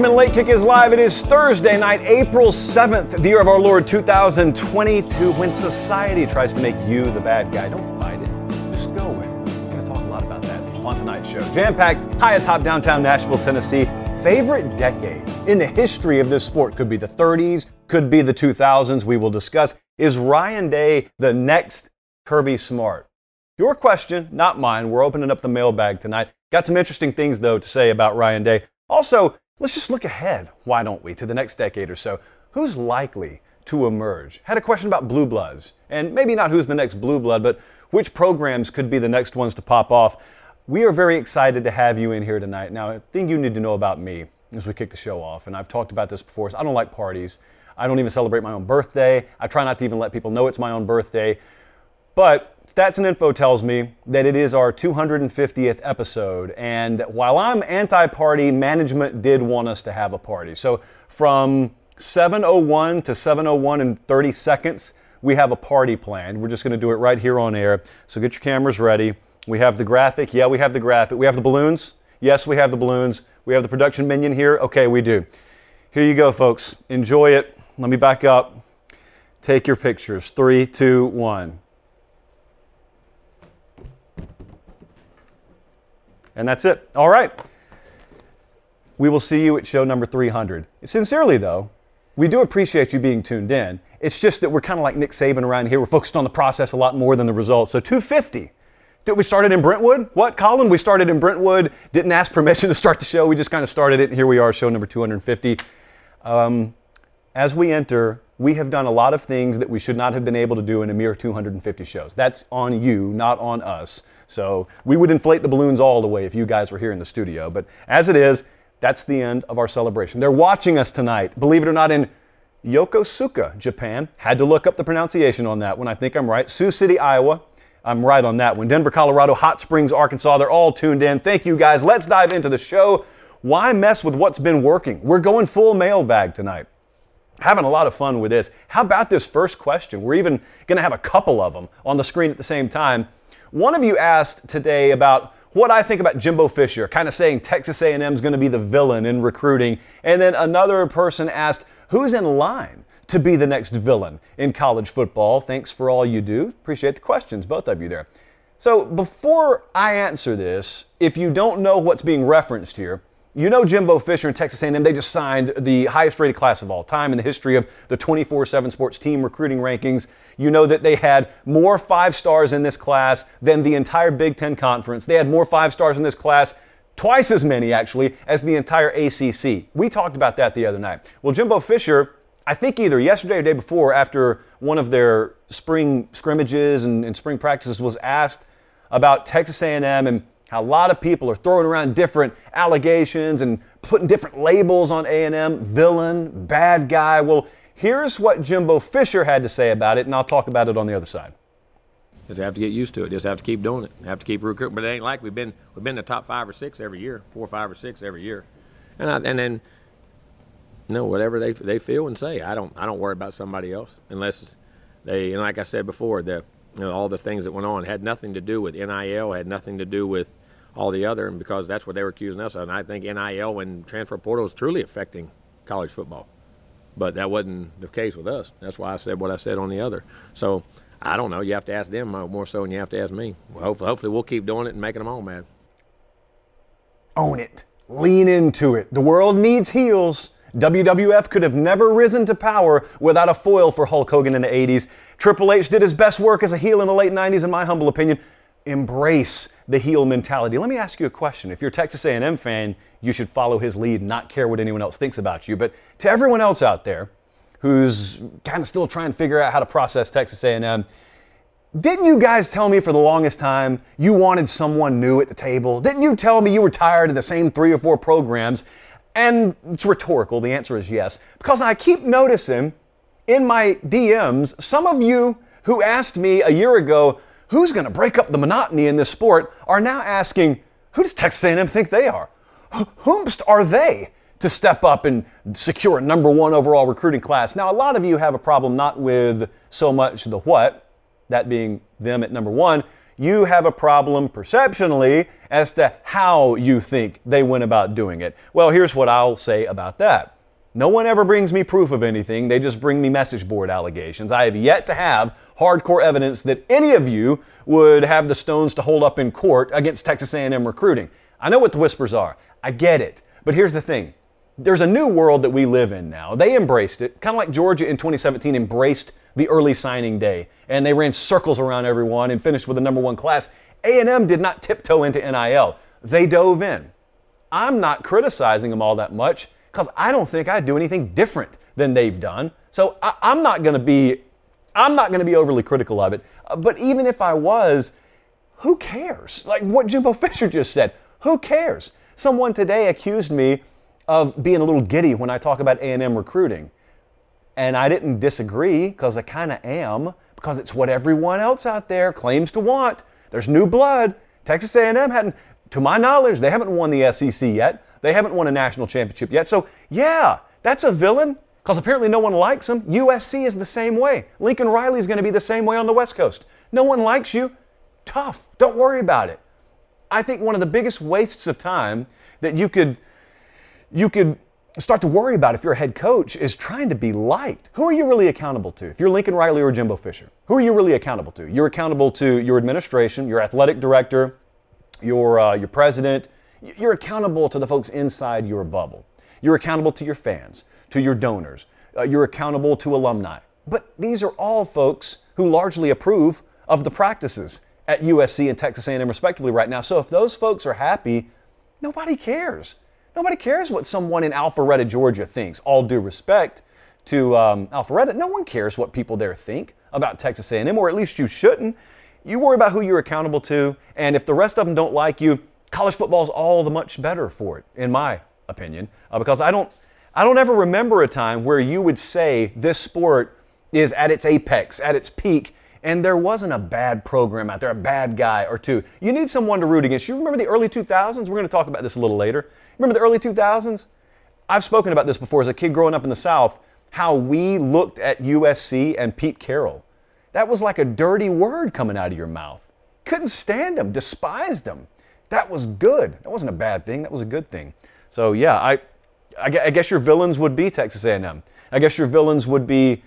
Welcome in Late Kick is live. It is Thursday night, April 7th, the year of our Lord 2022, when society tries to make you the bad guy. Don't fight it, just go with it. We're going to talk a lot about that on tonight's show. Jam packed, high atop downtown Nashville, Tennessee. Favorite decade in the history of this sport could be the 30s, could be the 2000s. We will discuss is Ryan Day the next Kirby Smart? Your question, not mine. We're opening up the mailbag tonight. Got some interesting things, though, to say about Ryan Day. Also, let's just look ahead, why don't we, to the next decade or so. Who's likely to emerge? Had a question about blue bloods, and maybe not who's the next blue blood, but which programs could be the next ones to pop off. We are very excited to have you in here tonight. Now, a thing you need to know about me as we kick the show off, and I've talked about this before, is I don't like parties. I don't even celebrate my own birthday. I try not to even let people know it's my own birthday. But Stats and Info tells me that it is our 250th episode, and while I'm anti party, management did want us to have a party. So from 701 to 701 in 30 seconds, we have a party planned. We're just going to do it right here on air. So get your cameras ready. We have the graphic. Yeah, we have the graphic. We have the balloons. Yes, we have the balloons. We have the production minion here. Okay, we do. Here you go, folks. Enjoy it. Let me back up. Take your pictures. Three, two, one. And that's it. All right. We will see you at show number 300. Sincerely, though, we do appreciate you being tuned in. It's just that we're kind of like Nick Saban around here. We're focused on the process a lot more than the results. So 250. Did we started in Brentwood? What, Colin? We started in Brentwood. Didn't ask permission to start the show. We just kind of started it, and here we are, show number 250. Um, as we enter, we have done a lot of things that we should not have been able to do in a mere 250 shows. That's on you, not on us. So we would inflate the balloons all the way if you guys were here in the studio. But as it is, that's the end of our celebration. They're watching us tonight, believe it or not, in Yokosuka, Japan. Had to look up the pronunciation on that one. I think I'm right. Sioux City, Iowa. I'm right on that one. Denver, Colorado, Hot Springs, Arkansas. They're all tuned in. Thank you guys. Let's dive into the show. Why mess with what's been working? We're going full mailbag tonight. Having a lot of fun with this. How about this first question? We're even going to have a couple of them on the screen at the same time. One of you asked today about what I think about Jimbo Fisher, kind of saying Texas A&M is going to be the villain in recruiting. And then another person asked, who's in line to be the next villain in college football? Thanks for all you do. Appreciate the questions, both of you there. So before I answer this, if you don't know what's being referenced here, you know Jimbo Fisher and Texas A&M, they just signed the highest rated class of all time in the history of the 247Sports team recruiting rankings. You know that they had more five stars in this class than the entire Big Ten Conference. They had more five stars in this class, twice as many actually, as the entire ACC. We talked about that the other night. Well, Jimbo Fisher, I think either yesterday or day before, after one of their spring scrimmages and, and spring practices was asked about Texas A&M and how a lot of people are throwing around different allegations and putting different labels on A&M, villain, bad guy. Well, here's what Jimbo Fisher had to say about it, and I'll talk about it on the other side. Just have to get used to it. Just have to keep doing it. Have to keep recruiting. But it ain't like we've been we've been the top five or six every year, four, or five, or six every year, and I, and then you know whatever they they feel and say. I don't I don't worry about somebody else unless they and like I said before, the you know, all the things that went on had nothing to do with NIL, had nothing to do with all the other, and because that's what they were accusing us of. And I think NIL and transfer portal is truly affecting college football. But that wasn't the case with us. That's why I said what I said on the other. So I don't know. You have to ask them uh, more so than you have to ask me. Well, hopefully, hopefully we'll keep doing it and making them all mad. Own it. Lean into it. The world needs heels. WWF could have never risen to power without a foil for Hulk Hogan in the 80s. Triple H did his best work as a heel in the late 90s, in my humble opinion embrace the heel mentality. Let me ask you a question. If you're a Texas A&M fan, you should follow his lead, not care what anyone else thinks about you. But to everyone else out there who's kind of still trying to figure out how to process Texas A&M, didn't you guys tell me for the longest time you wanted someone new at the table? Didn't you tell me you were tired of the same three or four programs? And it's rhetorical. The answer is yes. Because I keep noticing in my DMs, some of you who asked me a year ago, who's going to break up the monotony in this sport are now asking, who does Texas A&M think they are? Whomst are they to step up and secure a number one overall recruiting class? Now, a lot of you have a problem not with so much the what, that being them at number one. You have a problem perceptionally as to how you think they went about doing it. Well, here's what I'll say about that. No one ever brings me proof of anything. They just bring me message board allegations. I have yet to have hardcore evidence that any of you would have the stones to hold up in court against Texas A&M recruiting. I know what the whispers are. I get it. But here's the thing. There's a new world that we live in now. They embraced it, kind of like Georgia in 2017 embraced the early signing day and they ran circles around everyone and finished with the number 1 class. A&M did not tiptoe into NIL. They dove in. I'm not criticizing them all that much because I don't think I'd do anything different than they've done. So I, am not going to be, I'm not going to be overly critical of it. Uh, but even if I was, who cares? Like what Jimbo Fisher just said, who cares? Someone today accused me of being a little giddy when I talk about A&M recruiting. And I didn't disagree because I kind of am because it's what everyone else out there claims to want. There's new blood. Texas A&M hadn't to my knowledge, they haven't won the SEC yet. They haven't won a national championship yet. So, yeah, that's a villain because apparently no one likes him. USC is the same way. Lincoln Riley is going to be the same way on the West Coast. No one likes you. Tough. Don't worry about it. I think one of the biggest wastes of time that you could you could start to worry about if you're a head coach is trying to be liked. Who are you really accountable to? If you're Lincoln Riley or Jimbo Fisher, who are you really accountable to? You're accountable to your administration, your athletic director, your uh, your president, you're accountable to the folks inside your bubble. You're accountable to your fans, to your donors. Uh, you're accountable to alumni. But these are all folks who largely approve of the practices at USC and Texas A&M respectively right now. So if those folks are happy, nobody cares. Nobody cares what someone in Alpharetta, Georgia thinks. All due respect to um, Alpharetta, no one cares what people there think about Texas A&M, or at least you shouldn't. You worry about who you're accountable to, and if the rest of them don't like you, college football is all the much better for it, in my opinion, uh, because I don't, I don't ever remember a time where you would say this sport is at its apex, at its peak, and there wasn't a bad program out there, a bad guy or two. You need someone to root against. You remember the early 2000s? We're going to talk about this a little later. Remember the early 2000s? I've spoken about this before as a kid growing up in the South, how we looked at USC and Pete Carroll. That was like a dirty word coming out of your mouth. Couldn't stand him, despised him. That was good. That wasn't a bad thing. That was a good thing. So yeah, I, I guess your villains would be Texas A&M. I guess your villains would be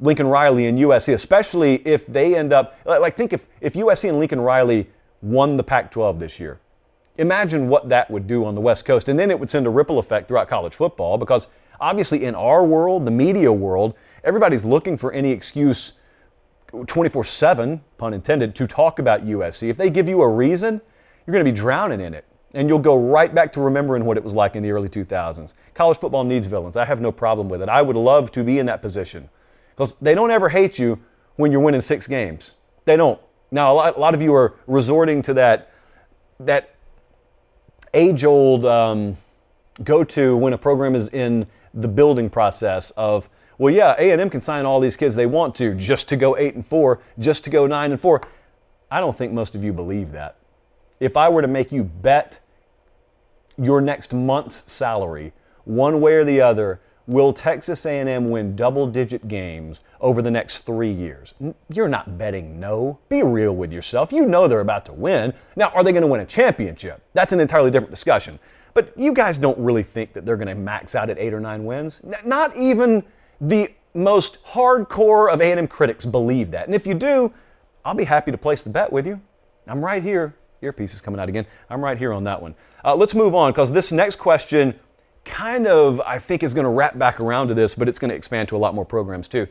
Lincoln Riley and USC, especially if they end up like think if if USC and Lincoln Riley won the Pac-12 this year. Imagine what that would do on the West Coast, and then it would send a ripple effect throughout college football because obviously in our world, the media world, everybody's looking for any excuse 24 7, pun intended, to talk about USC. If they give you a reason, you're going to be drowning in it. And you'll go right back to remembering what it was like in the early 2000s. College football needs villains. I have no problem with it. I would love to be in that position because they don't ever hate you when you're winning six games. They don't. Now, a lot, a lot of you are resorting to that, that age old um, go to when a program is in the building process of well, yeah, A&M can sign all these kids they want to just to go 8 and 4, just to go 9 and 4. I don't think most of you believe that. If I were to make you bet your next month's salary, one way or the other, will Texas A&M win double-digit games over the next 3 years? You're not betting no. Be real with yourself. You know they're about to win. Now, are they going to win a championship? That's an entirely different discussion. But you guys don't really think that they're going to max out at 8 or 9 wins? Not even the most hardcore of A&M critics believe that. And if you do, I'll be happy to place the bet with you. I'm right here. Earpiece is coming out again. I'm right here on that one. Uh, let's move on because this next question kind of, I think, is going to wrap back around to this, but it's going to expand to a lot more programs too.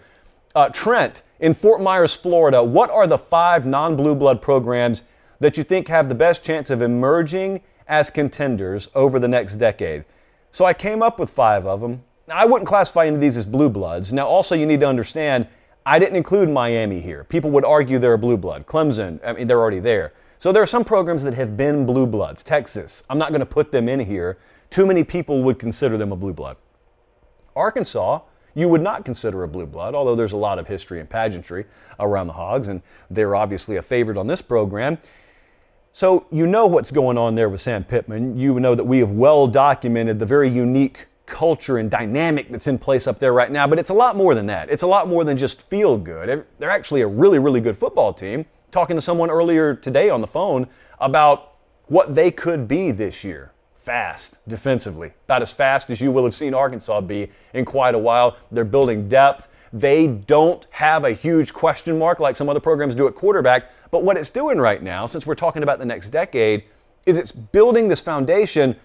Uh, Trent, in Fort Myers, Florida, what are the five non blue blood programs that you think have the best chance of emerging as contenders over the next decade? So I came up with five of them. Now, I wouldn't classify any of these as blue bloods. Now, also, you need to understand, I didn't include Miami here. People would argue they're a blue blood. Clemson, I mean, they're already there. So there are some programs that have been blue bloods. Texas, I'm not going to put them in here. Too many people would consider them a blue blood. Arkansas, you would not consider a blue blood, although there's a lot of history and pageantry around the Hogs, and they're obviously a favorite on this program. So you know what's going on there with Sam Pittman. You know that we have well documented the very unique culture and dynamic that's in place up there right now, but it's a lot more than that. It's a lot more than just feel good. They're actually a really, really good football team. Talking to someone earlier today on the phone about what they could be this year. Fast defensively, about as fast as you will have seen Arkansas be in quite a while. They're building depth. They don't have a huge question mark like some other programs do at quarterback. But what it's doing right now, since we're talking about the next decade, is it's building this foundation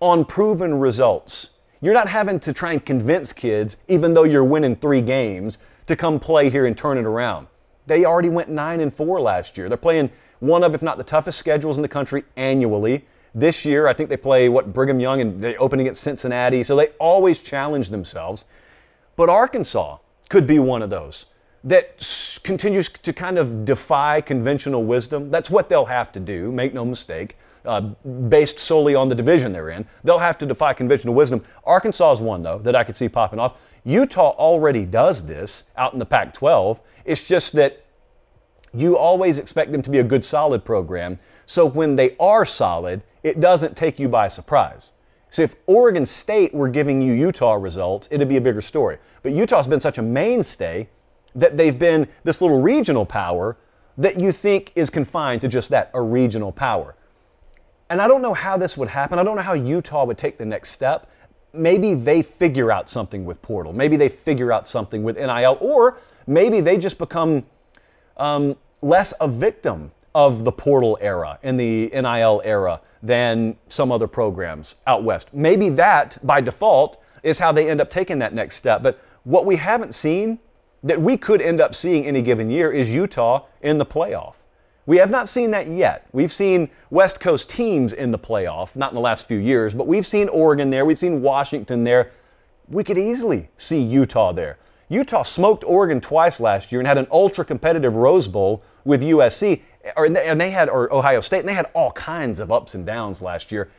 on proven results. You're not having to try and convince kids, even though you're winning three games, to come play here and turn it around. They already went 9 and 4 last year. They're playing one of, if not the toughest schedules in the country annually. This year, I think they play what Brigham Young and they open against Cincinnati, so they always challenge themselves. But Arkansas could be one of those that continues to kind of defy conventional wisdom. That's what they'll have to do, make no mistake, uh, based solely on the division they're in. They'll have to defy conventional wisdom. Arkansas is one, though, that I could see popping off. Utah already does this out in the Pac 12. It's just that you always expect them to be a good, solid program. So when they are solid, it doesn't take you by surprise. So if Oregon State were giving you Utah results, it'd be a bigger story. But Utah's been such a mainstay that they've been this little regional power that you think is confined to just that, a regional power. And I don't know how this would happen. I don't know how Utah would take the next step. Maybe they figure out something with Portal. Maybe they figure out something with NIL, or maybe they just become um, less a victim of the portal era and the NIL era than some other programs out west. Maybe that, by default, is how they end up taking that next step. But what we haven't seen that we could end up seeing any given year is Utah in the playoff. We have not seen that yet. We've seen West Coast teams in the playoff, not in the last few years, but we've seen Oregon there, we've seen Washington there. We could easily see Utah there. Utah smoked Oregon twice last year and had an ultra competitive Rose Bowl with USC, or, and they had or Ohio State, and they had all kinds of ups and downs last year.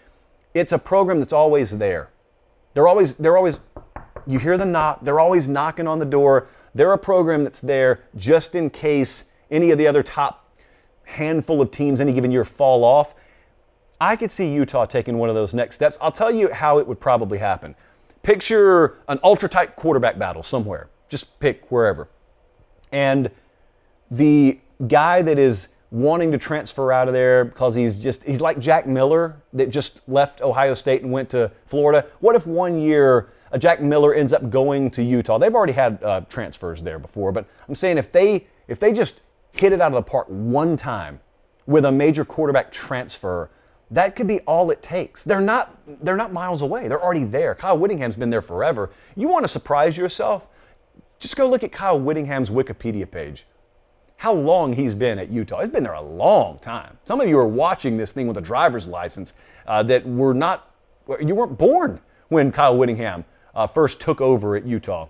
It's a program that's always there. They're always they're always you hear the knock. They're always knocking on the door. They're a program that's there just in case any of the other top handful of teams any given year fall off. I could see Utah taking one of those next steps. I'll tell you how it would probably happen. Picture an ultra tight quarterback battle somewhere. Just pick wherever. And the guy that is wanting to transfer out of there because he's just he's like Jack Miller that just left Ohio State and went to Florida. What if one year a Jack Miller ends up going to Utah? They've already had uh, transfers there before, but I'm saying if they if they just hit it out of the park one time with a major quarterback transfer, that could be all it takes. They're not they're not miles away. They're already there. Kyle Whittingham's been there forever. You want to surprise yourself? Just go look at Kyle Whittingham's Wikipedia page how long he's been at Utah. He's been there a long time. Some of you are watching this thing with a driver's license uh, that were not, you weren't born when Kyle Whittingham uh, first took over at Utah.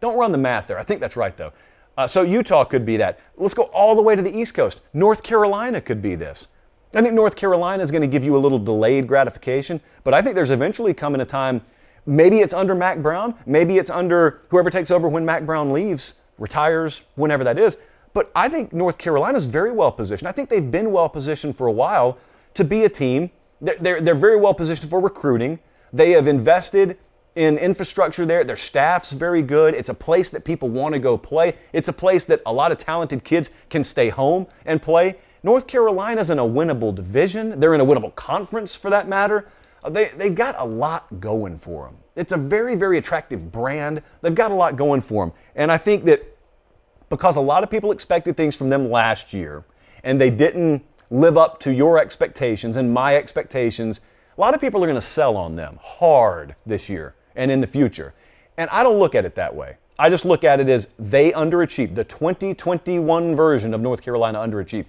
Don't run the math there. I think that's right, though. Uh, so Utah could be that. Let's go all the way to the East Coast. North Carolina could be this. I think North Carolina is going to give you a little delayed gratification, but I think there's eventually coming a time, maybe it's under Mack Brown, maybe it's under whoever takes over when Mack Brown leaves, retires, whenever that is. But I think North Carolina is very well positioned. I think they've been well positioned for a while to be a team. They're, they're, they're very well positioned for recruiting. They have invested in infrastructure there. Their staff's very good. It's a place that people want to go play. It's a place that a lot of talented kids can stay home and play. North Carolina's in a winnable division. They're in a winnable conference for that matter. Uh, they, they've got a lot going for them. It's a very, very attractive brand. They've got a lot going for them. And I think that because a lot of people expected things from them last year and they didn't live up to your expectations and my expectations. A lot of people are going to sell on them hard this year and in the future. And I don't look at it that way. I just look at it as they underachieved. The 2021 version of North Carolina underachieved.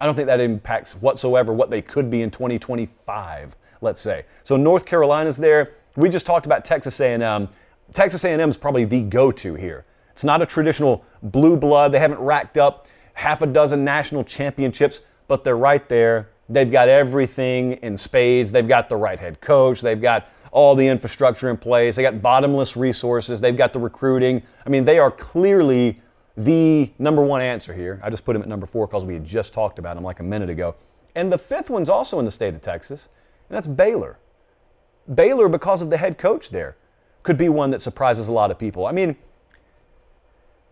I don't think that impacts whatsoever what they could be in 2025, let's say. So North Carolina's there. We just talked about Texas A&M. Texas A&M is probably the go-to here. It's not a traditional blue blood. They haven't racked up half a dozen national championships, but they're right there. They've got everything in spades. They've got the right head coach. They've got all the infrastructure in place. They got bottomless resources. They've got the recruiting. I mean, they are clearly the number one answer here. I just put him at number four because we had just talked about him like a minute ago. And the fifth one's also in the state of Texas, and that's Baylor. Baylor, because of the head coach there, could be one that surprises a lot of people. I mean,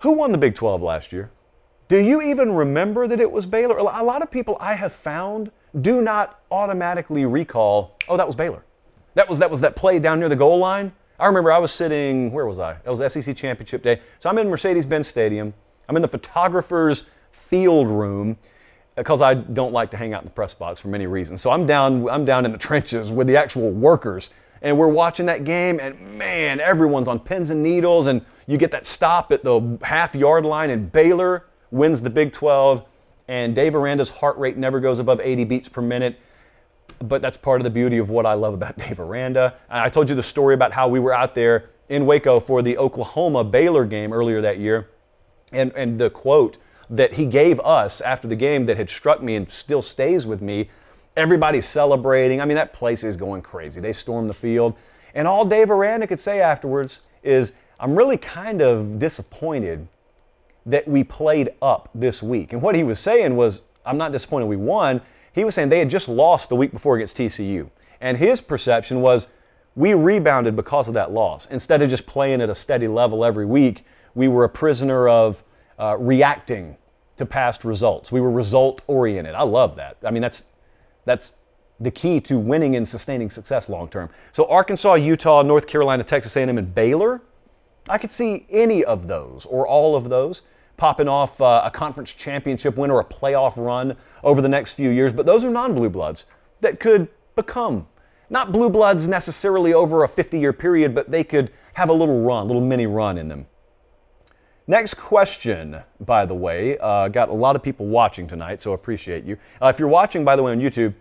who won the Big 12 last year? Do you even remember that it was Baylor? A lot of people I have found do not automatically recall, oh, that was Baylor. That was that was that play down near the goal line. I remember I was sitting, where was I? That was SEC Championship Day. So I'm in Mercedes-Benz Stadium. I'm in the photographer's field room because I don't like to hang out in the press box for many reasons. So I'm down, I'm down in the trenches with the actual workers. And we're watching that game, and man, everyone's on pins and needles. And you get that stop at the half yard line, and Baylor wins the Big 12. And Dave Aranda's heart rate never goes above 80 beats per minute but that's part of the beauty of what I love about Dave Aranda. I told you the story about how we were out there in Waco for the Oklahoma Baylor game earlier that year, and, and the quote that he gave us after the game that had struck me and still stays with me. Everybody's celebrating. I mean, that place is going crazy. They stormed the field. And all Dave Aranda could say afterwards is, I'm really kind of disappointed that we played up this week. And what he was saying was, I'm not disappointed we won. He was saying they had just lost the week before against TCU. And his perception was we rebounded because of that loss. Instead of just playing at a steady level every week, we were a prisoner of uh, reacting to past results. We were result oriented. I love that. I mean, that's, that's the key to winning and sustaining success long term. So Arkansas, Utah, North Carolina, Texas A&M, and Baylor, I could see any of those or all of those popping off uh, a conference championship win or a playoff run over the next few years, but those are non blue bloods that could become not blue bloods necessarily over a 50 year period, but they could have a little run, a little mini run in them. Next question, by the way, uh, got a lot of people watching tonight, so appreciate you. Uh, if you're watching, by the way, on YouTube,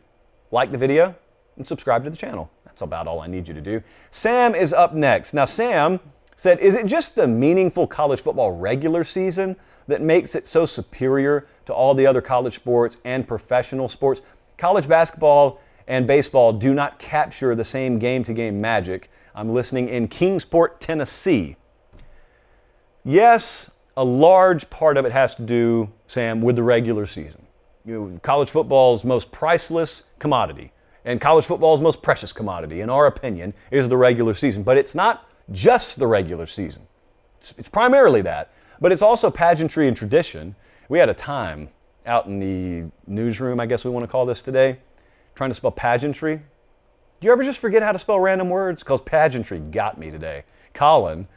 like the video and subscribe to the channel. That's about all I need you to do. Sam is up next. Now, Sam said, Is it just the meaningful college football regular season that makes it so superior to all the other college sports and professional sports? College basketball and baseball do not capture the same game to game magic. I'm listening in Kingsport, Tennessee. Yes, a large part of it has to do, Sam, with the regular season. You know, college football's most priceless commodity and college football's most precious commodity, in our opinion, is the regular season. But it's not just the regular season. It's, it's primarily that, but it's also pageantry and tradition. We had a time out in the newsroom, I guess we want to call this today, trying to spell pageantry. Do you ever just forget how to spell random words? Because pageantry got me today. Colin,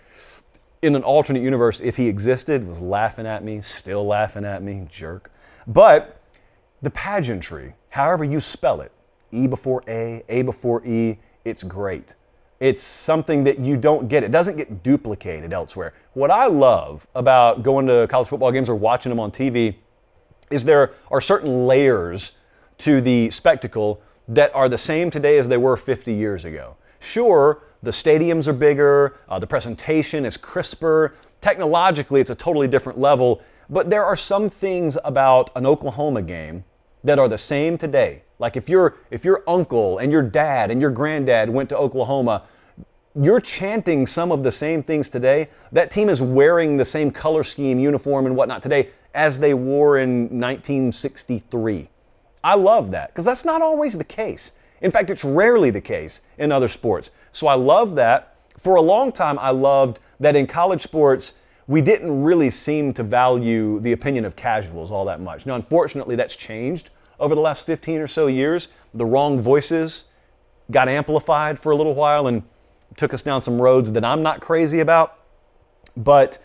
in an alternate universe, if he existed, was laughing at me, still laughing at me, jerk. But the pageantry, however you spell it, E before A, A before E, it's great. It's something that you don't get. It doesn't get duplicated elsewhere. What I love about going to college football games or watching them on TV is there are certain layers to the spectacle that are the same today as they were 50 years ago. Sure, the stadiums are bigger, uh, the presentation is crisper, technologically, it's a totally different level, but there are some things about an Oklahoma game that are the same today like if your if your uncle and your dad and your granddad went to Oklahoma, you're chanting some of the same things today. That team is wearing the same color scheme, uniform, and whatnot today as they wore in 1963. I love that because that's not always the case. In fact, it's rarely the case in other sports. So I love that. For a long time, I loved that in college sports, we didn't really seem to value the opinion of casuals all that much. Now, unfortunately, that's changed over the last 15 or so years. The wrong voices got amplified for a little while and took us down some roads that I'm not crazy about. But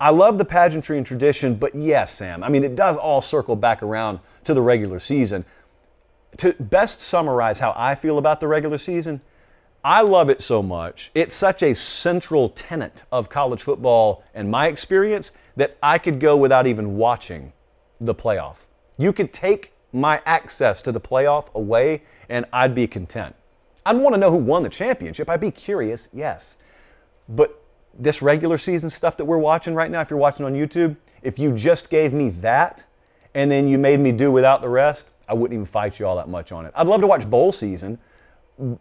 I love the pageantry and tradition, but yes, Sam, I mean, it does all circle back around to the regular season. To best summarize how I feel about the regular season, I love it so much. It's such a central tenet of college football and my experience that I could go without even watching the playoff. You could take my access to the playoff away, and I'd be content. I'd want to know who won the championship. I'd be curious, yes. But this regular season stuff that we're watching right now, if you're watching on YouTube, if you just gave me that and then you made me do without the rest, I wouldn't even fight you all that much on it. I'd love to watch bowl season,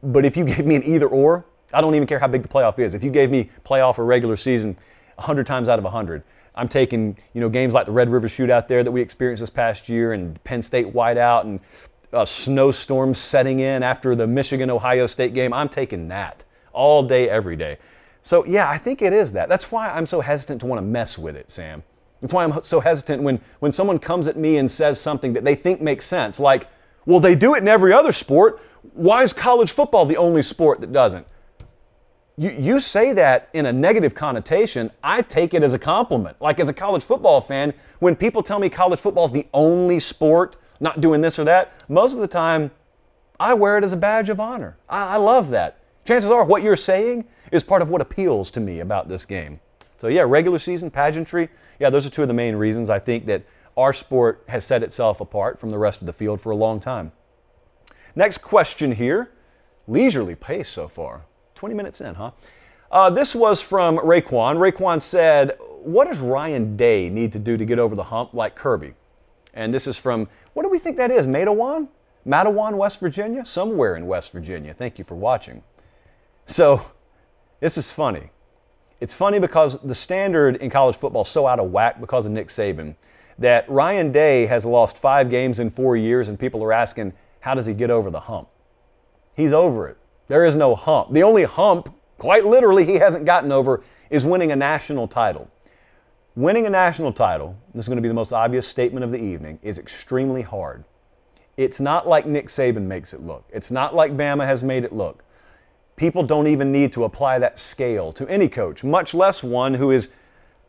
but if you gave me an either or, I don't even care how big the playoff is. If you gave me playoff or regular season 100 times out of 100, I'm taking you know games like the Red River Shootout there that we experienced this past year, and Penn State whiteout, and a snowstorm setting in after the Michigan Ohio State game. I'm taking that all day, every day. So yeah, I think it is that. That's why I'm so hesitant to want to mess with it, Sam. That's why I'm so hesitant when, when someone comes at me and says something that they think makes sense, like, well, they do it in every other sport. Why is college football the only sport that doesn't? You, you say that in a negative connotation, I take it as a compliment. Like as a college football fan, when people tell me college football is the only sport not doing this or that, most of the time I wear it as a badge of honor. I, I love that. Chances are what you're saying is part of what appeals to me about this game. So, yeah, regular season, pageantry, yeah, those are two of the main reasons I think that our sport has set itself apart from the rest of the field for a long time. Next question here leisurely pace so far. 20 minutes in, huh? Uh, this was from Raekwon. Raekwon said, What does Ryan Day need to do to get over the hump like Kirby? And this is from, what do we think that is? Matewan? Matewan, West Virginia? Somewhere in West Virginia. Thank you for watching. So, this is funny. It's funny because the standard in college football is so out of whack because of Nick Saban that Ryan Day has lost five games in four years, and people are asking, how does he get over the hump? He's over it. There is no hump. The only hump, quite literally, he hasn't gotten over is winning a national title. Winning a national title, this is going to be the most obvious statement of the evening, is extremely hard. It's not like Nick Saban makes it look. It's not like Bama has made it look. People don't even need to apply that scale to any coach, much less one who is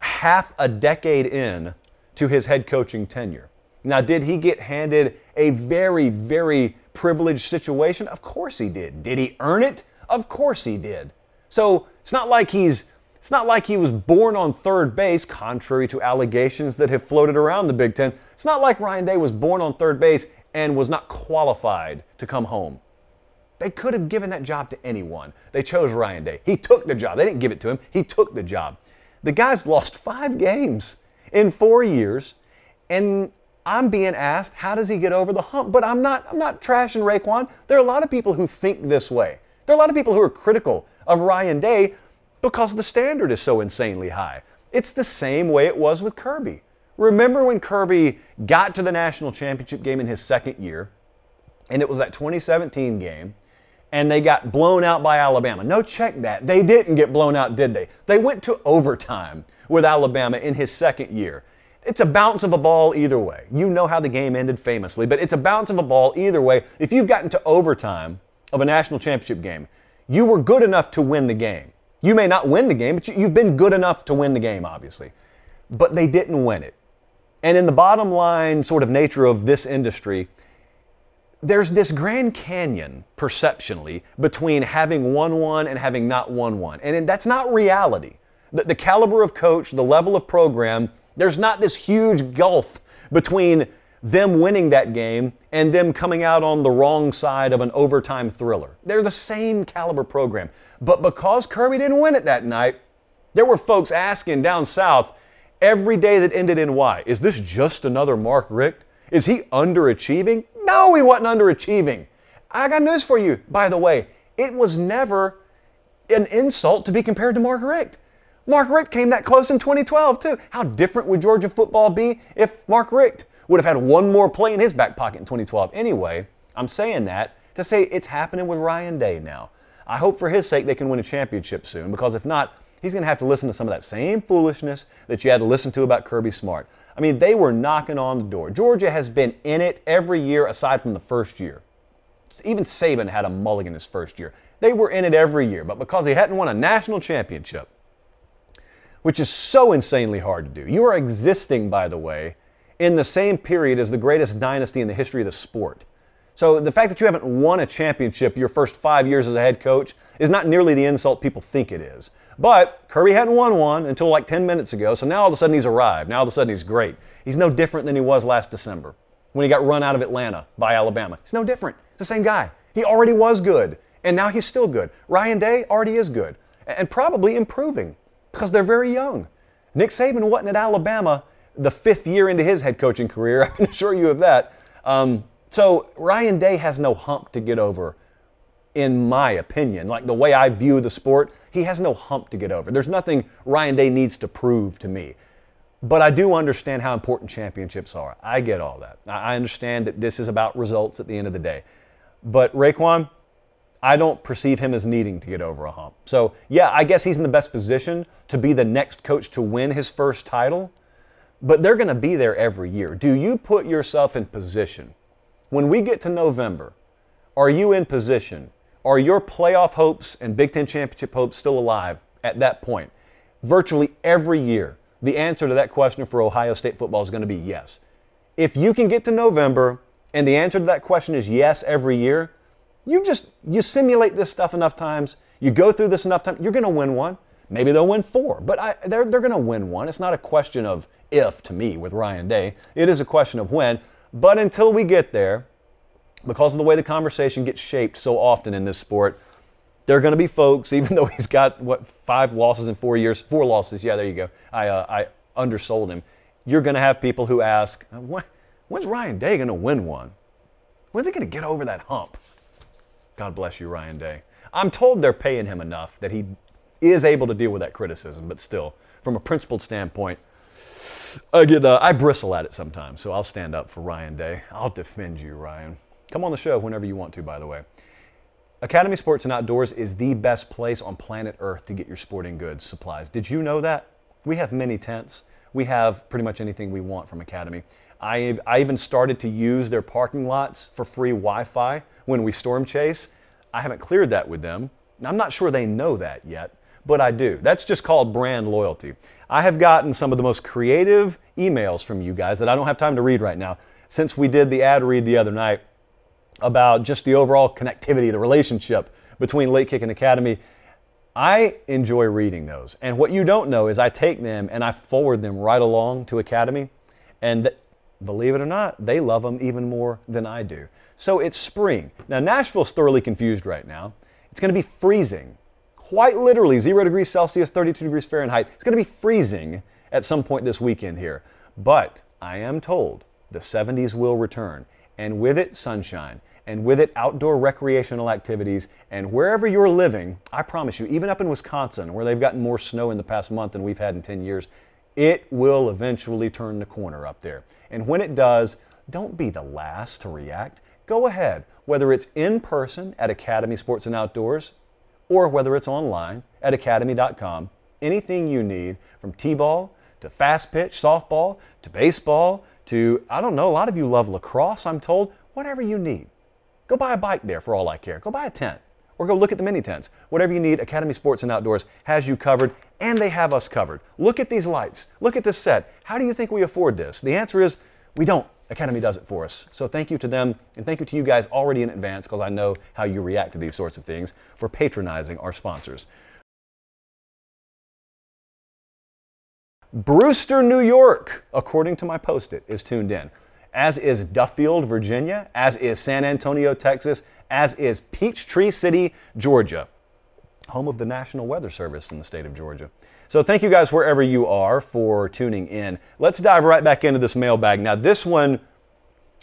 half a decade in to his head coaching tenure. Now, did he get handed a very, very privileged situation? Of course he did. Did he earn it? Of course he did. So it's not like he's it's not like he was born on third base, contrary to allegations that have floated around the Big Ten. It's not like Ryan Day was born on third base and was not qualified to come home. They could have given that job to anyone. They chose Ryan Day. He took the job. They didn't give it to him, he took the job. The guy's lost five games in four years, and I'm being asked, how does he get over the hump? But I'm not, I'm not trashing Raekwon. There are a lot of people who think this way. There are a lot of people who are critical of Ryan Day because the standard is so insanely high. It's the same way it was with Kirby. Remember when Kirby got to the national championship game in his second year, and it was that 2017 game, and they got blown out by Alabama. No, check that. They didn't get blown out, did they? They went to overtime with Alabama in his second year. It's a bounce of a ball either way. You know how the game ended famously, but it's a bounce of a ball either way. If you've gotten to overtime of a national championship game, you were good enough to win the game. You may not win the game, but you've been good enough to win the game, obviously. But they didn't win it. And in the bottom line sort of nature of this industry, there's this Grand Canyon, perceptionally, between having won one and having not won one. And that's not reality. The, the caliber of coach, the level of program, there's not this huge gulf between them winning that game and them coming out on the wrong side of an overtime thriller. They're the same caliber program. But because Kirby didn't win it that night, there were folks asking down south every day that ended in Y, is this just another Mark Richt? Is he underachieving? No, he wasn't underachieving. I got news for you, by the way. It was never an insult to be compared to Mark Richt. Mark Richt came that close in 2012, too. How different would Georgia football be if Mark Richt would have had one more play in his back pocket in 2012? Anyway, I'm saying that to say it's happening with Ryan Day now. I hope for his sake they can win a championship soon, because if not, he's going to have to listen to some of that same foolishness that you had to listen to about Kirby Smart. I mean, they were knocking on the door. Georgia has been in it every year aside from the first year. Even Saban had a mulligan his first year. They were in it every year, but because they hadn't won a national championship, which is so insanely hard to do. You are existing, by the way, in the same period as the greatest dynasty in the history of the sport. So the fact that you haven't won a championship your first five years as a head coach is not nearly the insult people think it is. But Kirby hadn't won one until like 10 minutes ago, so now all of a sudden he's arrived. Now all of a sudden he's great. He's no different than he was last December when he got run out of Atlanta by Alabama. He's no different. It's the same guy. He already was good, and now he's still good. Ryan Day already is good, and probably improving because they're very young. Nick Saban wasn't at Alabama the fifth year into his head coaching career. I can assure you of that. Um, so Ryan Day has no hump to get over, in my opinion. Like the way I view the sport, he has no hump to get over. There's nothing Ryan Day needs to prove to me. But I do understand how important championships are. I get all that. I understand that this is about results at the end of the day. But Raekwon, I don't perceive him as needing to get over a hump. So, yeah, I guess he's in the best position to be the next coach to win his first title. but they're going to be there every year. Do you put yourself in position? When we get to November, are you in position? Are your playoff hopes and Big Ten championship hopes still alive at that point? Virtually every year, the answer to that question for Ohio State football is going to be yes. If you can get to November and the answer to that question is yes every year, you just you simulate this stuff enough times, you go through this enough times, you're going to win one. Maybe they'll win four, but I, they're, they're going to win one. It's not a question of if to me with Ryan Day. It is a question of when. But until we get there, because of the way the conversation gets shaped so often in this sport, there are going to be folks, even though he's got what five losses in four years, four losses. Yeah, there you go. I uh, I undersold him. You're going to have people who ask, when's Ryan Day going to win one? When's he going to get over that hump? God bless you, Ryan Day. I'm told they're paying him enough that he is able to deal with that criticism, but still, from a principled standpoint, I get uh, I bristle at it sometimes. So I'll stand up for Ryan Day. I'll defend you, Ryan. Come on the show whenever you want to, by the way. Academy Sports and Outdoors is the best place on planet Earth to get your sporting goods supplies. Did you know that? We have many tents. We have pretty much anything we want from Academy. I, I even started to use their parking lots for free Wi Fi when we storm chase. I haven't cleared that with them. I'm not sure they know that yet, but I do. That's just called brand loyalty. I have gotten some of the most creative emails from you guys that I don't have time to read right now since we did the ad read the other night about just the overall connectivity, the relationship between Late Kick and Academy. I enjoy reading those. And what you don't know is I take them and I forward them right along to Academy. And believe it or not, they love them even more than I do. So it's spring. Now, Nashville's thoroughly confused right now. It's going to be freezing, quite literally zero degrees Celsius, 32 degrees Fahrenheit. It's going to be freezing at some point this weekend here. But I am told the 70s will return, and with it, sunshine and with it, outdoor recreational activities. And wherever you're living, I promise you, even up in Wisconsin, where they've gotten more snow in the past month than we've had in 10 years, it will eventually turn the corner up there. And when it does, don't be the last to react. Go ahead, whether it's in person at Academy Sports and Outdoors or whether it's online at academy.com. Anything you need from T ball to fast pitch, softball to baseball to, I don't know, a lot of you love lacrosse, I'm told. Whatever you need. Go buy a bike there for all I care. Go buy a tent or go look at the mini tents. Whatever you need, Academy Sports and Outdoors has you covered and they have us covered. Look at these lights. Look at this set. How do you think we afford this? The answer is we don't. Academy does it for us. So thank you to them and thank you to you guys already in advance because I know how you react to these sorts of things for patronizing our sponsors. Brewster, New York, according to my post it, is tuned in as is Duffield, Virginia, as is San Antonio, Texas, as is Peachtree City, Georgia, home of the National Weather Service in the state of Georgia. So thank you guys wherever you are for tuning in. Let's dive right back into this mailbag. Now, this one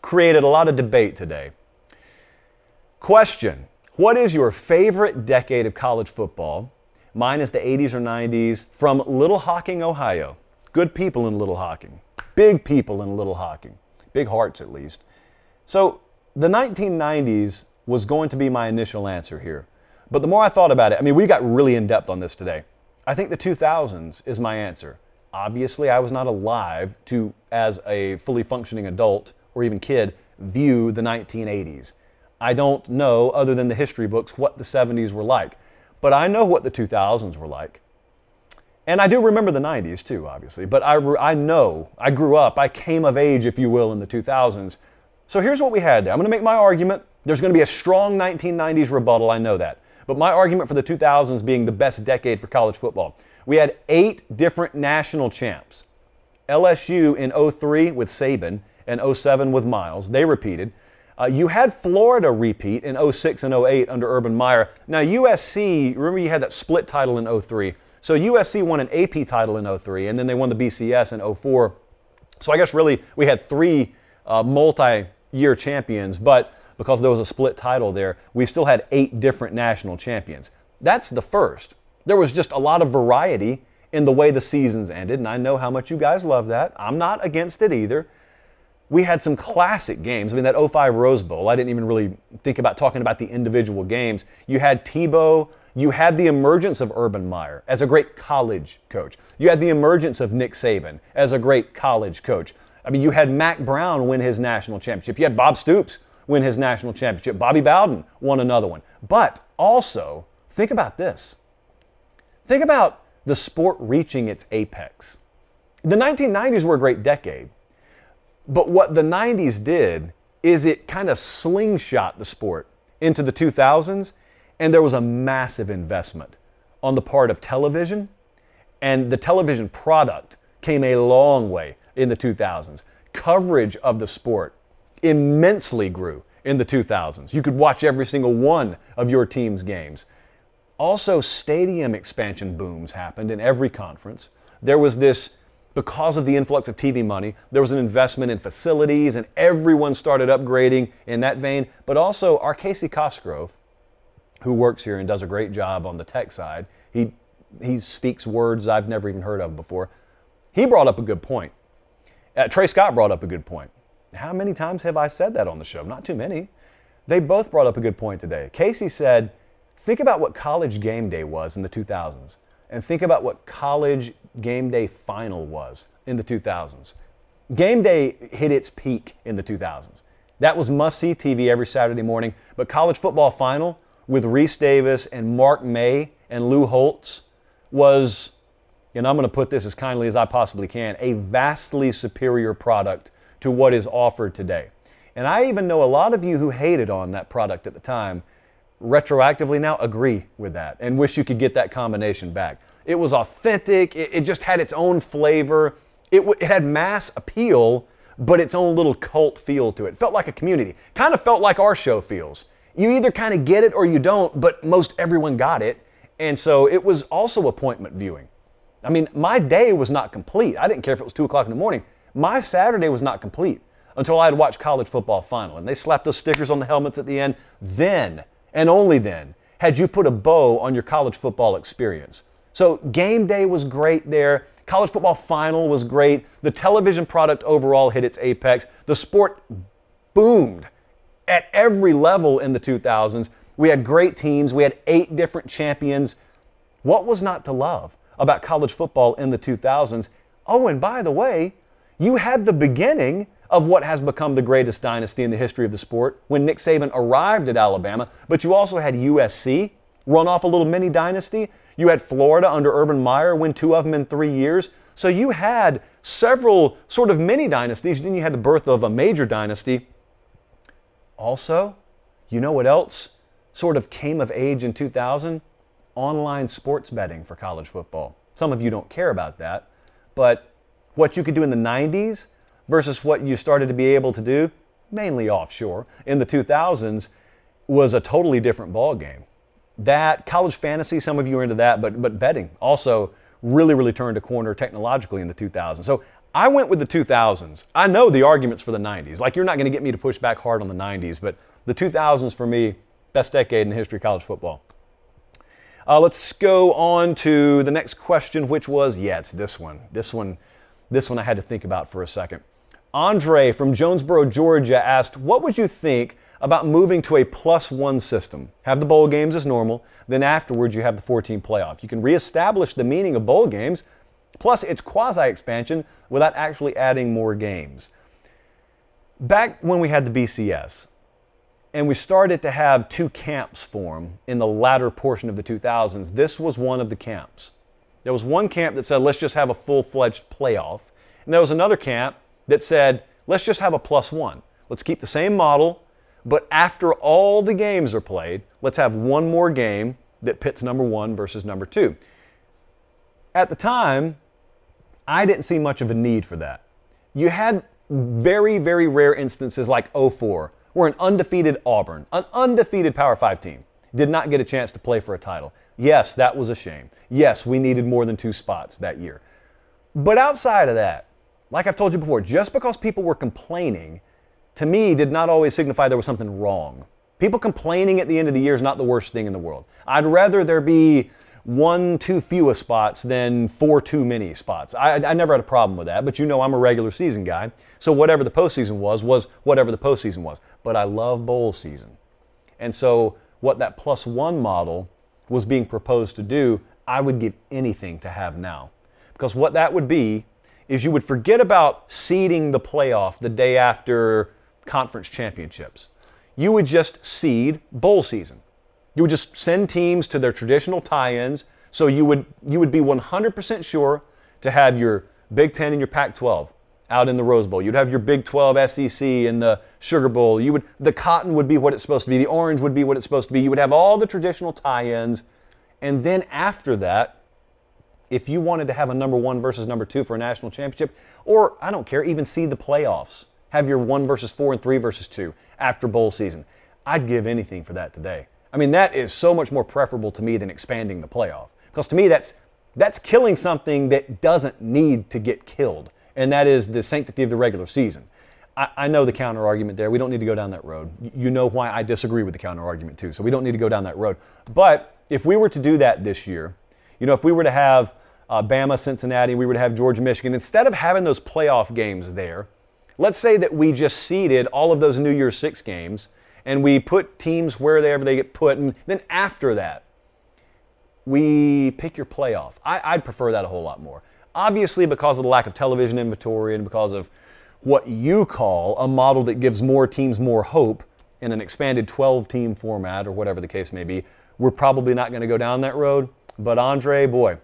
created a lot of debate today. Question What is your favorite decade of college football? Mine is the 80s or 90s from Little Hocking, Ohio. Good people in Little Hocking, big people in Little Hocking big hearts at least. So the 1990s was going to be my initial answer here. But the more I thought about it, I mean, we got really in depth on this today. I think the 2000s is my answer. Obviously, I was not alive to, as a fully functioning adult or even kid, view the 1980s. I don't know, other than the history books, what the 70s were like. But I know what the 2000s were like. And I do remember the 90s too, obviously, but I, I know, I grew up, I came of age, if you will, in the 2000s. So here's what we had there. I'm going to make my argument. There's going to be a strong 1990s rebuttal, I know that. But my argument for the 2000s being the best decade for college football. We had eight different national champs. LSU in 03 with Saban and 07 with Miles. They repeated. Uh, you had Florida repeat in 06 and 08 under Urban Meyer. Now, USC, remember you had that split title in 03. So USC won an AP title in 03, and then they won the BCS in 04. So I guess really we had three uh, multi year champions, but because there was a split title there, we still had eight different national champions. That's the first. There was just a lot of variety in the way the seasons ended, and I know how much you guys love that. I'm not against it either. We had some classic games. I mean, that 05 Rose Bowl, I didn't even really think about talking about the individual games. You had Tebow, You had the emergence of Urban Meyer as a great college coach. You had the emergence of Nick Saban as a great college coach. I mean, you had Mack Brown win his national championship. You had Bob Stoops win his national championship. Bobby Bowden won another one. But also, think about this. Think about the sport reaching its apex. The 1990s were a great decade. But what the 90s did is it kind of slingshot the sport into the 2000s and there was a massive investment on the part of television, and the television product came a long way in the 2000s. Coverage of the sport immensely grew in the 2000s. You could watch every single one of your team's games. Also, stadium expansion booms happened in every conference. There was this, because of the influx of TV money, there was an investment in facilities, and everyone started upgrading in that vein. But also, our Casey Cosgrove, who works here and does a great job on the tech side. He, he speaks words I've never even heard of before. He brought up a good point. Uh, Trey Scott brought up a good point. How many times have I said that on the show? Not too many. They both brought up a good point today. Casey said, think about what college game day was in the 2000s, and think about what college game day final was in the 2000s. Game day hit its peak in the 2000s. That was must see TV every Saturday morning, but college football final with Rece Davis and Mark May and Lou Holtz was, and I'm going to put this as kindly as I possibly can, a vastly superior product to what is offered today. And I even know a lot of you who hated on that product at the time retroactively now agree with that and wish you could get that combination back. It was authentic, it, it just had its own flavor, it, w- it had mass appeal, but its own little cult feel to it. it. Felt like a community. Kind of felt like our show feels you either kind of get it or you don't, but most everyone got it. And so it was also appointment viewing. I mean, my day was not complete. I didn't care if it was 2 o'clock in the morning. My Saturday was not complete until I had watched college football final. And they slapped those stickers on the helmets at the end. Then, and only then, had you put a bow on your college football experience. So game day was great there. College football final was great. The television product overall hit its apex. The sport boomed at every level in the 2000s. We had great teams, we had eight different champions. What was not to love about college football in the 2000s? Oh, and by the way, you had the beginning of what has become the greatest dynasty in the history of the sport when Nick Saban arrived at Alabama, but you also had USC run off a little mini dynasty. You had Florida under Urban Meyer win two of them in three years. So you had several sort of mini dynasties. Then you had the birth of a major dynasty also, you know what else sort of came of age in 2000? Online sports betting for college football. Some of you don't care about that, but what you could do in the 90s versus what you started to be able to do, mainly offshore, in the 2000s was a totally different ball game. That college fantasy, some of you are into that, but but betting also really really turned a corner technologically in the 2000s. So I went with the 2000s. I know the arguments for the 90s. Like, you're not going to get me to push back hard on the 90s, but the 2000s for me, best decade in the history of college football. Uh, let's go on to the next question, which was yeah, it's this one. This one, this one I had to think about for a second. Andre from Jonesboro, Georgia asked, What would you think about moving to a plus one system? Have the bowl games as normal, then afterwards you have the 14 playoff. You can reestablish the meaning of bowl games Plus, it's quasi expansion without actually adding more games. Back when we had the BCS, and we started to have two camps form in the latter portion of the 2000s, this was one of the camps. There was one camp that said, let's just have a full fledged playoff. And there was another camp that said, let's just have a plus one. Let's keep the same model, but after all the games are played, let's have one more game that pits number one versus number two. At the time, I didn't see much of a need for that. You had very, very rare instances like 04, where an undefeated Auburn, an undefeated Power 5 team, did not get a chance to play for a title. Yes, that was a shame. Yes, we needed more than two spots that year. But outside of that, like I've told you before, just because people were complaining, to me, did not always signify there was something wrong. People complaining at the end of the year is not the worst thing in the world. I'd rather there be one too few spots than four too many spots. I, I never had a problem with that, but you know I'm a regular season guy. So whatever the postseason was, was whatever the postseason was. But I love bowl season. And so what that plus one model was being proposed to do, I would give anything to have now. Because what that would be is you would forget about seeding the playoff the day after conference championships. You would just seed bowl season. You would just send teams to their traditional tie-ins, so you would you would be 100% sure to have your Big 10 and your Pac-12 out in the Rose Bowl. You'd have your Big 12 SEC in the Sugar Bowl. You would the cotton would be what it's supposed to be. The orange would be what it's supposed to be. You would have all the traditional tie-ins, and then after that, if you wanted to have a number one versus number two for a national championship, or I don't care, even see the playoffs, have your one versus four and three versus two after bowl season. I'd give anything for that today. I mean, that is so much more preferable to me than expanding the playoff. Because to me, that's that's killing something that doesn't need to get killed and that is the sanctity of the regular season. I, I know the counter argument there. We don't need to go down that road. You know why I disagree with the counter argument too, so we don't need to go down that road. But if we were to do that this year, you know, if we were to have uh, Bama, Cincinnati, we were to have Georgia, Michigan, instead of having those playoff games there, let's say that we just seeded all of those New Year's Six games and we put teams wherever they get put, and then after that, we pick your playoff. I, would prefer that a whole lot more. Obviously, because of the lack of television inventory and because of what you call a model that gives more teams more hope in an expanded 12 team format or whatever the case may be, we're probably not going to go down that road. But Andre, boy,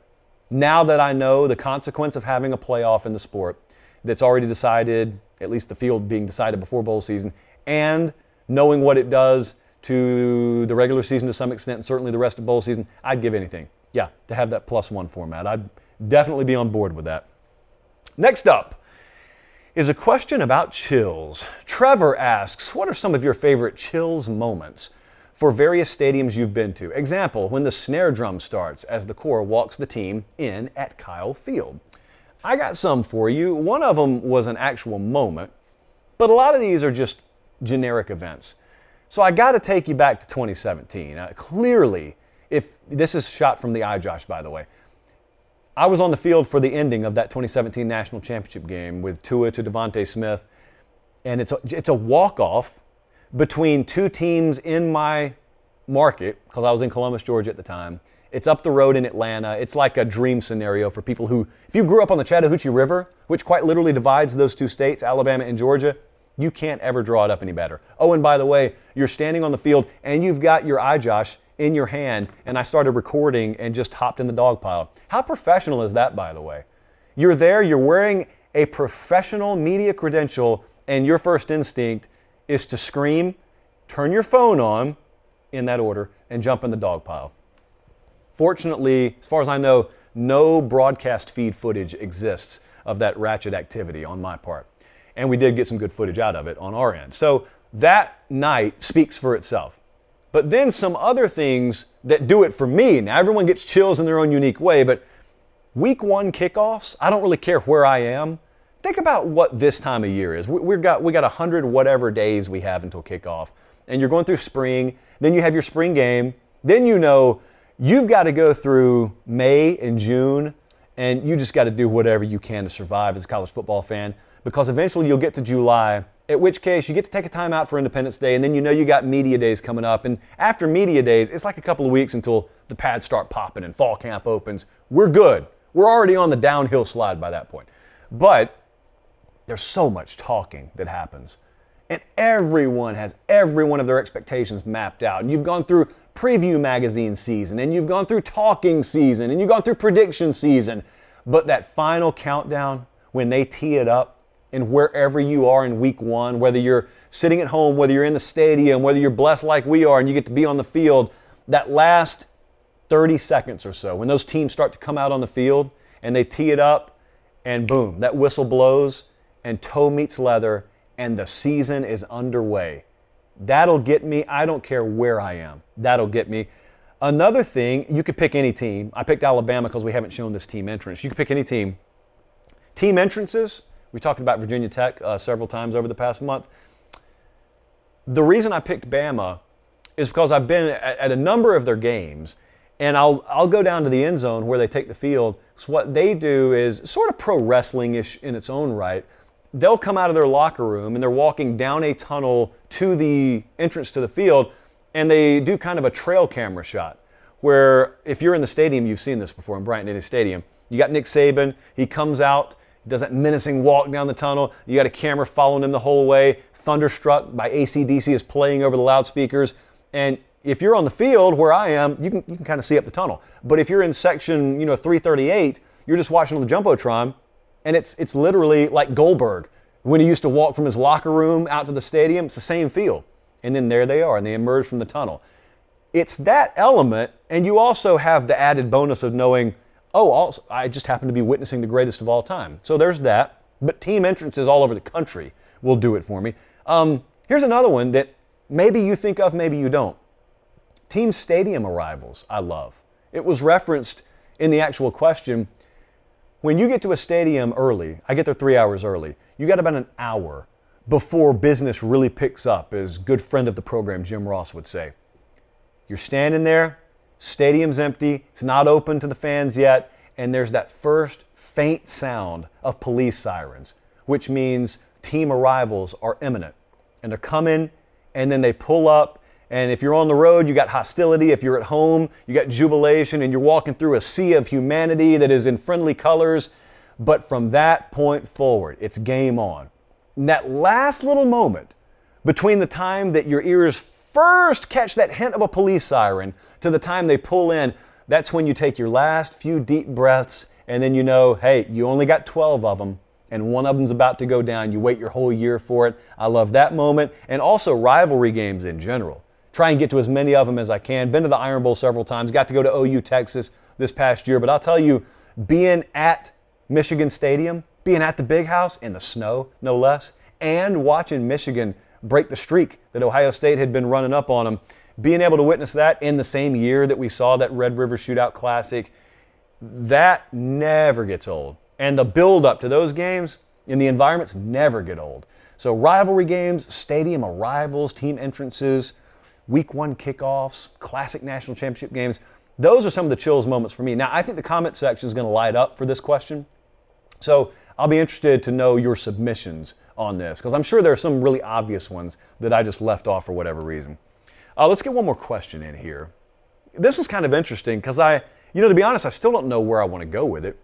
now that I know the consequence of having a playoff in the sport that's already decided, at least the field being decided before bowl season, and knowing what it does to the regular season to some extent, and certainly the rest of bowl season, I'd give anything. Yeah, to have that plus one format. I'd definitely be on board with that. Next up is a question about chills. Trevor asks, What are some of your favorite chills moments for various stadiums you've been to? Example, when the snare drum starts as the corps walks the team in at Kyle Field. I got some for you. One of them was an actual moment, but a lot of these are just generic events. So I got to take you back to 2017. Uh, clearly, if this is shot from the eye, Josh, by the way, I was on the field for the ending of that 2017 national championship game with Tua to DeVonta Smith, and it's a, it's a walk off between two teams in my market because I was in Columbus, Georgia at the time. It's up the road in Atlanta. It's like a dream scenario for people who, if you grew up on the Chattahoochee River, which quite literally divides those two states, Alabama and Georgia, you can't ever draw it up any better. Oh, and by the way, you're standing on the field and you've got your iJosh in your hand and I started recording and just hopped in the dog pile. How professional is that, by the way? You're there, you're wearing a professional media credential, and your first instinct is to scream, turn your phone on in that order, and jump in the dog pile. Fortunately, as far as I know, no broadcast feed footage exists of that ratchet activity on my part. And we did get some good footage out of it on our end. So that night speaks for itself. But then some other things that do it for me. Now, everyone gets chills in their own unique way, but week one kickoffs, I don't really care where I am. Think about what this time of year is. We've got, we got 100 whatever days we have until kickoff. And you're going through spring, then you have your spring game, then you know you've got to go through May and June, and you just got to do whatever you can to survive as a college football fan because eventually you'll get to July at which case you get to take a time out for Independence Day, and then you know you got media days coming up. And after media days, it's like a couple of weeks until the pads start popping and fall camp opens. We're good. We're already on the downhill slide by that point. But there's so much talking that happens. And everyone has every one of their expectations mapped out. And you've gone through preview magazine season, and you've gone through talking season, and you've gone through prediction season. But that final countdown, when they tee it up, and wherever you are in week one, whether you're sitting at home, whether you're in the stadium, whether you're blessed like we are and you get to be on the field, that last 30 seconds or so, when those teams start to come out on the field and they tee it up, and boom, that whistle blows and toe meets leather and the season is underway. That'll get me. I don't care where I am. That'll get me. Another thing, you could pick any team. I picked Alabama because we haven't shown this team entrance. You could pick any team. Team entrances, we talked about Virginia Tech uh, several times over the past month. The reason I picked Bama is because I've been at, at a number of their games, and I'll, I'll go down to the end zone where they take the field. So, what they do is sort of pro wrestling ish in its own right. They'll come out of their locker room and they're walking down a tunnel to the entrance to the field, and they do kind of a trail camera shot where if you're in the stadium, you've seen this before in Bryant Denny Stadium. You got Nick Saban, he comes out, does that menacing walk down the tunnel. You got a camera following him the whole way. Thunderstruck by AC/DC is playing over the loudspeakers. And if you're on the field where I am, you can, you can kind of see up the tunnel. But if you're in section, you know, 338, you're just watching on the Jumbotron, and it's, it's literally like Goldberg when he used to walk from his locker room out to the stadium. It's the same feel. And then there they are, and they emerge from the tunnel. It's that element, and you also have the added bonus of knowing, oh, also, I just happen to be witnessing the greatest of all time. So there's that. But team entrances all over the country will do it for me. Um, here's another one that maybe you think of, maybe you don't. Team stadium arrivals, I love. It was referenced in the actual question. When you get to a stadium early, I get there three hours early, you got about an hour before business really picks up, as good friend of the program Jim Ross would say. You're standing there, stadium's empty, it's not open to the fans yet, and there's that first faint sound of police sirens, which means team arrivals are imminent. And they're coming, and then they pull up. And if you're on the road, you got hostility. If you're at home, you got jubilation, and you're walking through a sea of humanity that is in friendly colors. But from that point forward, it's game on. And that last little moment between the time that your ears first catch that hint of a police siren to the time they pull in, that's when you take your last few deep breaths and then you know, hey, you only got 12 of them and one of them's about to go down. You wait your whole year for it. I love that moment. And also rivalry games in general. Try and get to as many of them as I can. Been to the Iron Bowl several times. Got to go to OU Texas this past year. But I'll tell you, being at Michigan Stadium, being at the big house in the snow, no less, and watching Michigan break the streak that Ohio State had been running up on them. Being able to witness that in the same year that we saw that Red River Shootout Classic, that never gets old. And the build up to those games in the environments never get old. So, rivalry games, stadium arrivals, team entrances, week one kickoffs, classic national championship games, those are some of the chills moments for me. Now, I think the comment section is going to light up for this question. So, I'll be interested to know your submissions on this because I'm sure there are some really obvious ones that I just left off for whatever reason. Uh, let's get one more question in here. This is kind of interesting because I, you know, to be honest, I still don't know where I want to go with it.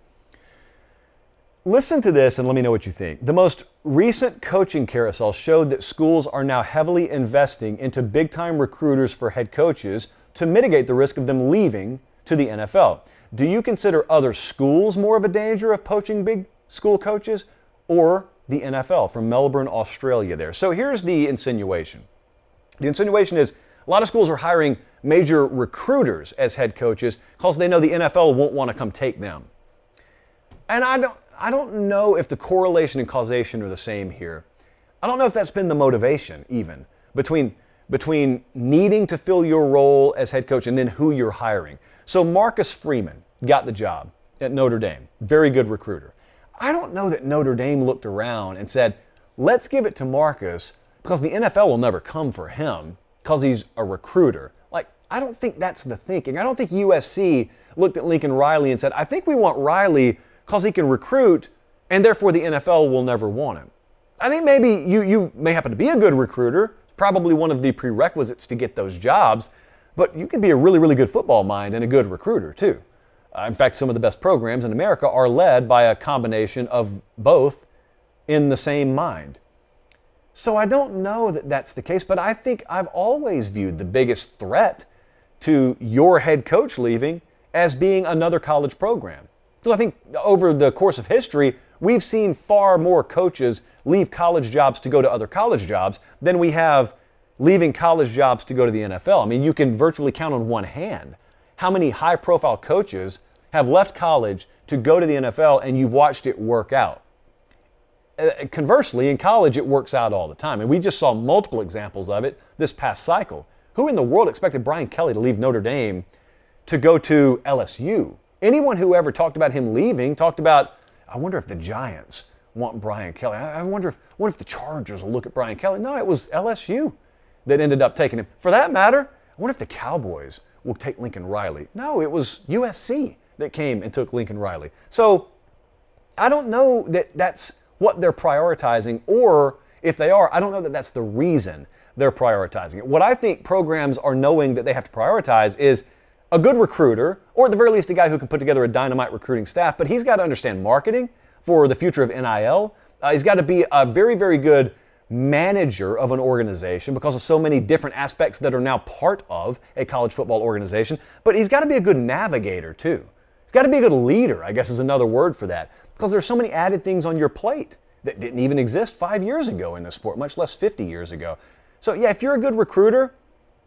Listen to this and let me know what you think. The most recent coaching carousel showed that schools are now heavily investing into big time recruiters for head coaches to mitigate the risk of them leaving to the NFL. Do you consider other schools more of a danger of poaching big school coaches or the NFL from Melbourne, Australia there? So here's the insinuation. The insinuation is a lot of schools are hiring major recruiters as head coaches because they know the NFL won't want to come take them. And I don't, I don't know if the correlation and causation are the same here. I don't know if that's been the motivation even between between needing to fill your role as head coach and then who you're hiring. So Marcus Freeman got the job at Notre Dame. Very good recruiter. I don't know that Notre Dame looked around and said, "Let's give it to Marcus because the NFL will never come for him because he's a recruiter." Like I don't think that's the thinking. I don't think USC looked at Lincoln Riley and said, "I think we want Riley because he can recruit, and therefore the NFL will never want him. I think maybe you, you may happen to be a good recruiter. It's probably one of the prerequisites to get those jobs, but you can be a really, really good football mind and a good recruiter too. In fact, some of the best programs in America are led by a combination of both in the same mind. So I don't know that that's the case, but I think I've always viewed the biggest threat to your head coach leaving as being another college program. So I think over the course of history, we've seen far more coaches leave college jobs to go to other college jobs than we have leaving college jobs to go to the NFL. I mean, you can virtually count on one hand how many high profile coaches have left college to go to the NFL and you've watched it work out. Uh, conversely, in college, it works out all the time. And we just saw multiple examples of it this past cycle. Who in the world expected Brian Kelly to leave Notre Dame to go to LSU? Anyone who ever talked about him leaving talked about, I wonder if the Giants want Brian Kelly. I wonder if, what if the Chargers will look at Brian Kelly. No, it was LSU that ended up taking him. For that matter, I wonder if the Cowboys will take Lincoln Riley. No, it was USC that came and took Lincoln Riley. So I don't know that that's what they're prioritizing, or if they are, I don't know that that's the reason they're prioritizing it. What I think programs are knowing that they have to prioritize is a good recruiter, or at the very least, a guy who can put together a dynamite recruiting staff, but he's got to understand marketing for the future of NIL. Uh, he's got to be a very, very good manager of an organization because of so many different aspects that are now part of a college football organization. But he's got to be a good navigator, too. He's got to be a good leader, I guess is another word for that, because there's so many added things on your plate that didn't even exist five years ago in the sport, much less 50 years ago. So, yeah, if you're a good recruiter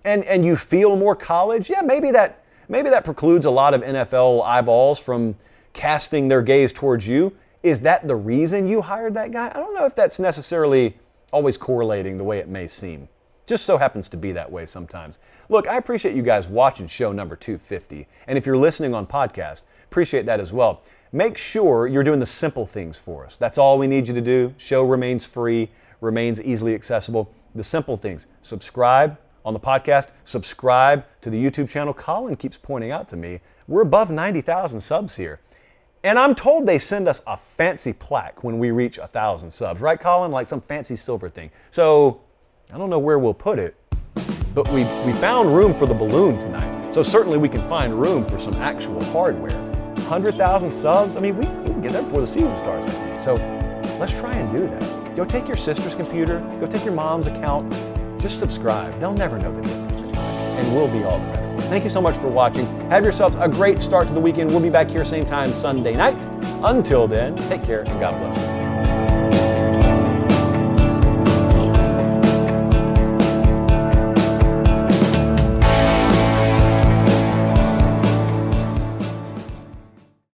and, and you feel more college, yeah, maybe that Maybe that precludes a lot of NFL eyeballs from casting their gaze towards you. Is that the reason you hired that guy? I don't know if that's necessarily always correlating the way it may seem. Just so happens to be that way sometimes. Look, I appreciate you guys watching show number 250. And if you're listening on podcast, appreciate that as well. Make sure you're doing the simple things for us. That's all we need you to do. Show remains free, remains easily accessible. The simple things. Subscribe, on the podcast, subscribe to the YouTube channel. Colin keeps pointing out to me we're above 90,000 subs here. And I'm told they send us a fancy plaque when we reach 1,000 subs, right, Colin? Like some fancy silver thing. So I don't know where we'll put it, but we, we found room for the balloon tonight. So certainly we can find room for some actual hardware. 100,000 subs, I mean, we, we can get there before the season starts, I think. So let's try and do that. Go take your sister's computer, go take your mom's account, just subscribe. They'll never know the difference and we'll be all the better for it. Thank you so much for watching. Have yourselves a great start to the weekend. We'll be back here same time Sunday night. Until then, take care and God bless.